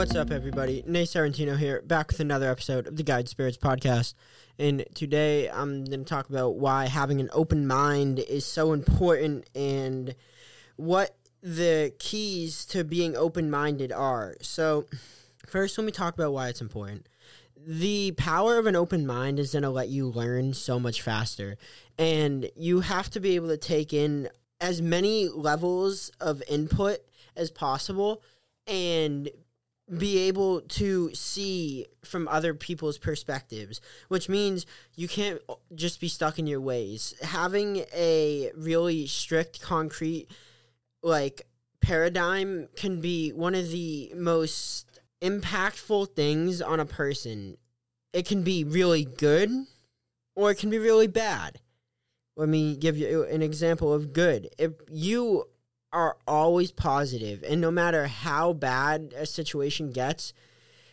What's up, everybody? Nate Serrentino here, back with another episode of the Guide Spirits podcast. And today I'm going to talk about why having an open mind is so important and what the keys to being open minded are. So, first, let me talk about why it's important. The power of an open mind is going to let you learn so much faster. And you have to be able to take in as many levels of input as possible and be able to see from other people's perspectives, which means you can't just be stuck in your ways. Having a really strict, concrete, like paradigm can be one of the most impactful things on a person. It can be really good or it can be really bad. Let me give you an example of good. If you are always positive and no matter how bad a situation gets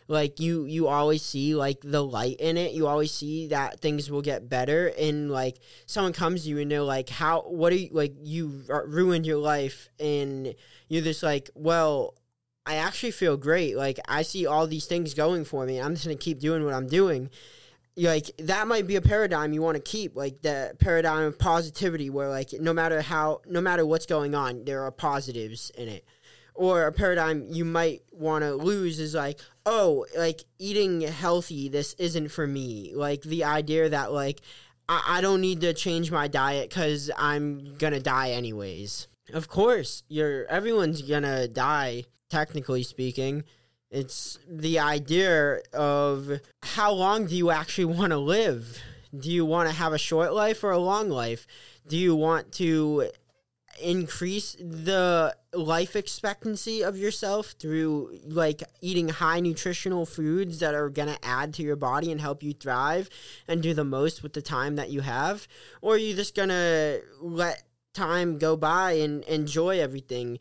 like you you always see like the light in it. You always see that things will get better and like someone comes to you and they're like how what are you like you ruined your life and you're just like well i actually feel great. Like i see all these things going for me. I'm just gonna keep doing what i'm doing like that might be a paradigm you want to keep like the paradigm of positivity where like no matter how no matter what's going on there are positives in it. Or a paradigm you might want to lose is like oh like eating healthy this isn't for me. Like the idea that like i, I don't need to change my diet because i'm gonna die anyways. Of course you're everyone's gonna die technically speaking it's the idea of how long do you actually want to live? Do you want to have a short life or a long life? Do you want to increase the life expectancy of yourself through like eating high nutritional foods that are going to add to your body and help you thrive and do the most with the time that you have or are you just going to let time go by and enjoy everything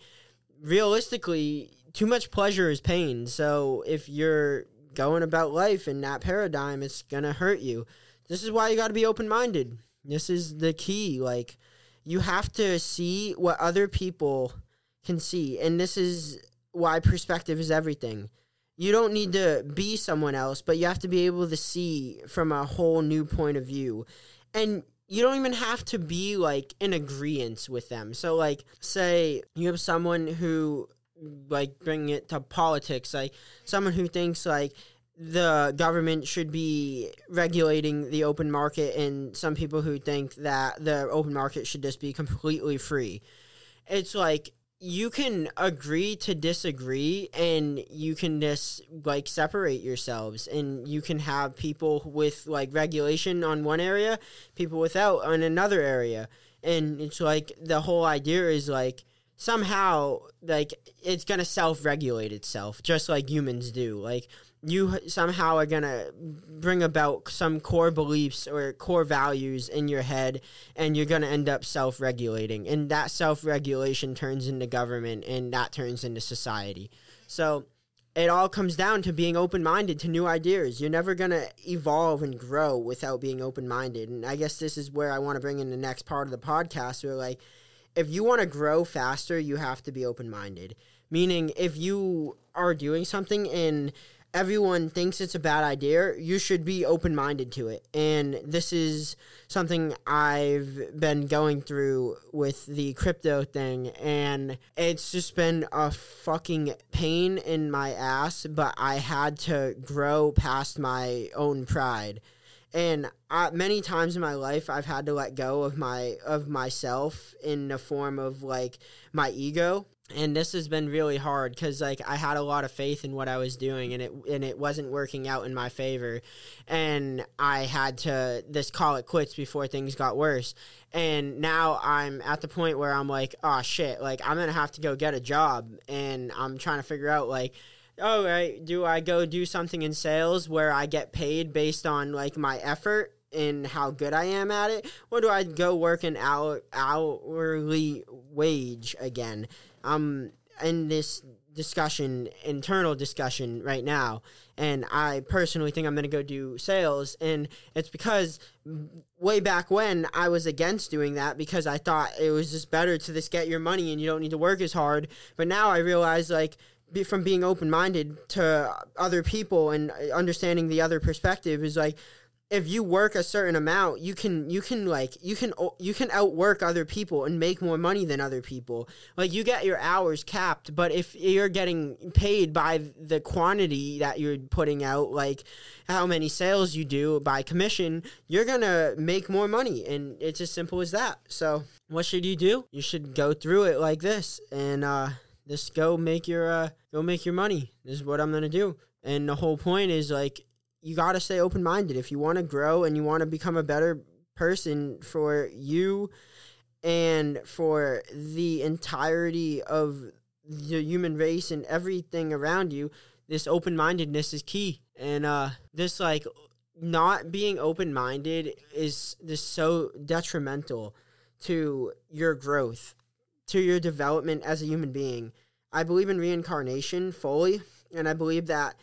realistically too much pleasure is pain. So if you're going about life in that paradigm, it's gonna hurt you. This is why you got to be open minded. This is the key. Like you have to see what other people can see, and this is why perspective is everything. You don't need to be someone else, but you have to be able to see from a whole new point of view. And you don't even have to be like in agreement with them. So like say you have someone who like bringing it to politics. Like someone who thinks like the government should be regulating the open market and some people who think that the open market should just be completely free. It's like you can agree to disagree and you can just like separate yourselves. And you can have people with like regulation on one area people without on another area. And it's like the whole idea is like somehow like it's gonna self-regulate itself just like humans do. Like you somehow are gonna bring about some core beliefs or core values in your head and you're gonna end up self-regulating. And that self-regulation turns into government and that turns into society. So it all comes down to being open-minded to new ideas. You're never gonna evolve and grow without being open-minded. And i guess this is where i want to bring in the next part of the podcast where like if you want to grow faster, you have to be open minded. Meaning, if you are doing something and everyone thinks it's a bad idea, you should be open minded to it. And this is something I've been going through with the crypto thing. And it's just been a fucking pain in my ass, but I had to grow past my own pride and I, many times in my life i've had to let go of my of myself in the form of like my ego. And this has been really hard because like i had a lot of faith in what i was doing and it and it wasn't working out in my favor. And i had to this call it quits before things got worse. And now i'm at the point where i'm like oh shit like i'm gonna have to go get a job. And i'm trying to figure out like all right, do I go do something in sales where I get paid based on like my effort and how good I am at it, or do I go work an hour hourly wage again? I'm in this discussion, internal discussion right now, and I personally think I'm going to go do sales, and it's because way back when I was against doing that because I thought it was just better to just get your money and you don't need to work as hard. But now I realize like be, from being open minded to other people and understanding the other perspective is like if you work a certain amount you can you can like you can you can outwork other people and make more money than other people. Like you get your hours capped but if you're getting paid by the quantity that you're putting out like how many sales you do by commission you're gonna make more money. And it's as simple as that. So what should you do? You should go through it like this. And uh just go make your uh go make your money. This is what i'm gonna do. And the whole point is like you got to stay open minded if you want to grow and you want to become a better person for you and for the entirety of the human race and everything around you this open-mindedness is key. And uh this like not being open-minded is this so detrimental to your growth to your development as a human being i believe in reincarnation fully and i believe that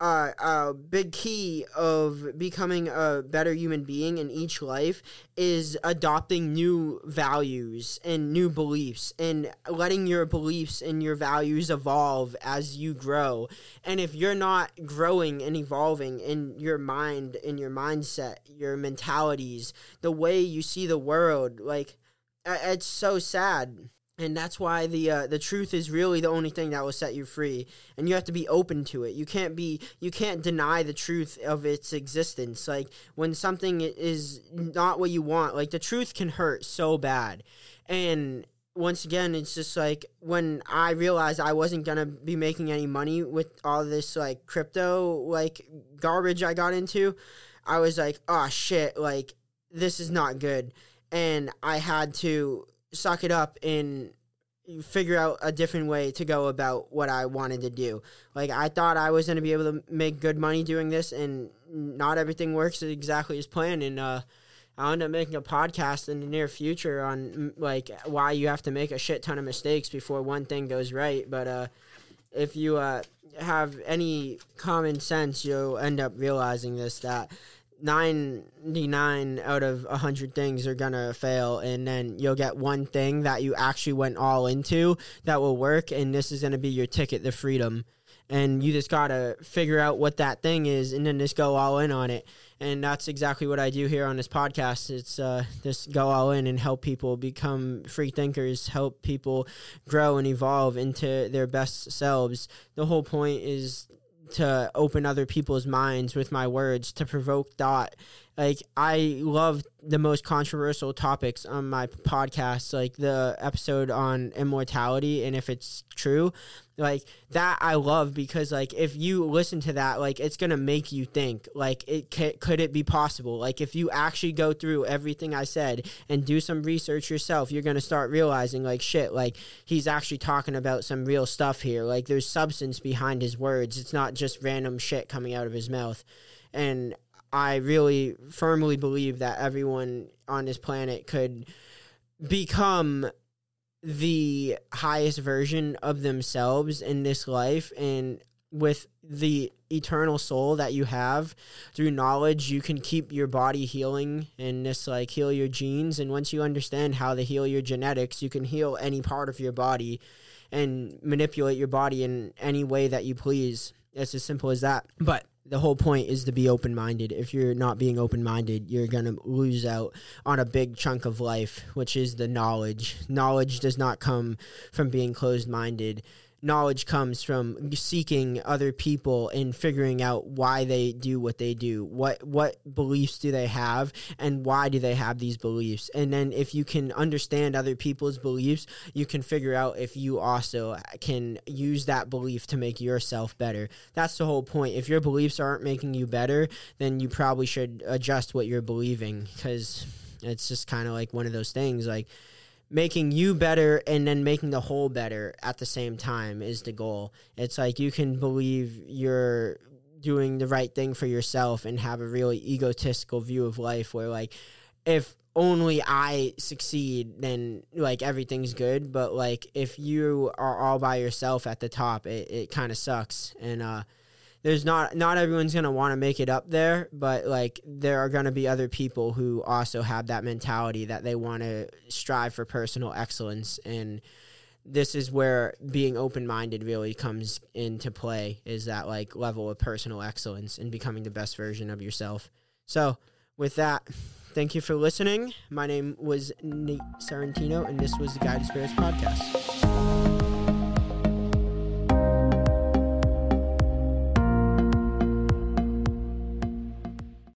uh, a big key of becoming a better human being in each life is adopting new values and new beliefs and letting your beliefs and your values evolve as you grow. And if you're not growing and evolving in your mind, in your mindset, your mentalities, the way you see the world, like, it's so sad and that's why the uh, the truth is really the only thing that will set you free. And you have to be open to it. You can't be you can't deny the truth of its existence. Like when something is not what you want like the truth can hurt so bad. And once again it's just like when i realized i wasn't gonna be making any money with all this like crypto like garbage i got into i was like oh shit like this is not good. And i had to suck it up and figure out a different way to go about what I wanted to do. Like I thought I was going to be able to make good money doing this and not everything works exactly as planned and uh I'll end up making a podcast in the near future on like why you have to make a shit ton of mistakes before one thing goes right. But uh, if you uh, have any common sense, you'll end up realizing this that 99 out of 100 things are going to fail and then you'll get one thing that you actually went all into that will work and this is going to be your ticket to freedom. And you just got to figure out what that thing is and then just go all in on it. And that's exactly what I do here on this podcast. It's uh, just go all in and help people become free thinkers help people grow and evolve into their best selves. The whole point is to open other people's minds with my words to provoke thought like i love the most controversial topics on my podcast like the episode on immortality and if it's true. Like that i love because like if you listen to that like it's gonna make you think. Like it could it be possible? Like if you actually go through everything i said and do some research yourself you're gonna start realizing like shit like he's actually talking about some real stuff here. Like there's substance behind his words. It's not just random shit coming out of his mouth. And I really firmly believe that everyone on this planet could become the highest version of themselves in this life and with the eternal soul that you have through knowledge you can keep your body healing and just like heal your genes. And once you understand how to heal your genetics you can heal any part of your body and manipulate your body in any way that you please. It's as simple as that. But the whole point is to be open minded. If you're not being open minded, you're going to lose out on a big chunk of life, which is the knowledge. Knowledge does not come from being closed minded knowledge comes from seeking other people and figuring out why they do what they do. What what beliefs do they have and why do they have these beliefs? And then if you can understand other people's beliefs you can figure out if you also can use that belief to make yourself better. That's the whole point. If your beliefs aren't making you better then you probably should adjust what you're believing because it's just kind of like one of those things like making you better and then making the whole better at the same time is the goal. It's like you can believe you're doing the right thing for yourself and have a really egotistical view of life where like if only I succeed then like everything's good but like if you are all by yourself at the top it, it kind of sucks and uh there's not not everyone's gonna want to make it up there, but like there are gonna be other people who also have that mentality that they want to strive for personal excellence and this is where being open minded really comes into play is that like level of personal excellence and becoming the best version of yourself. So, with that, thank you for listening. My name was Nate Serrentino, and this was the Guided Spirits Podcast.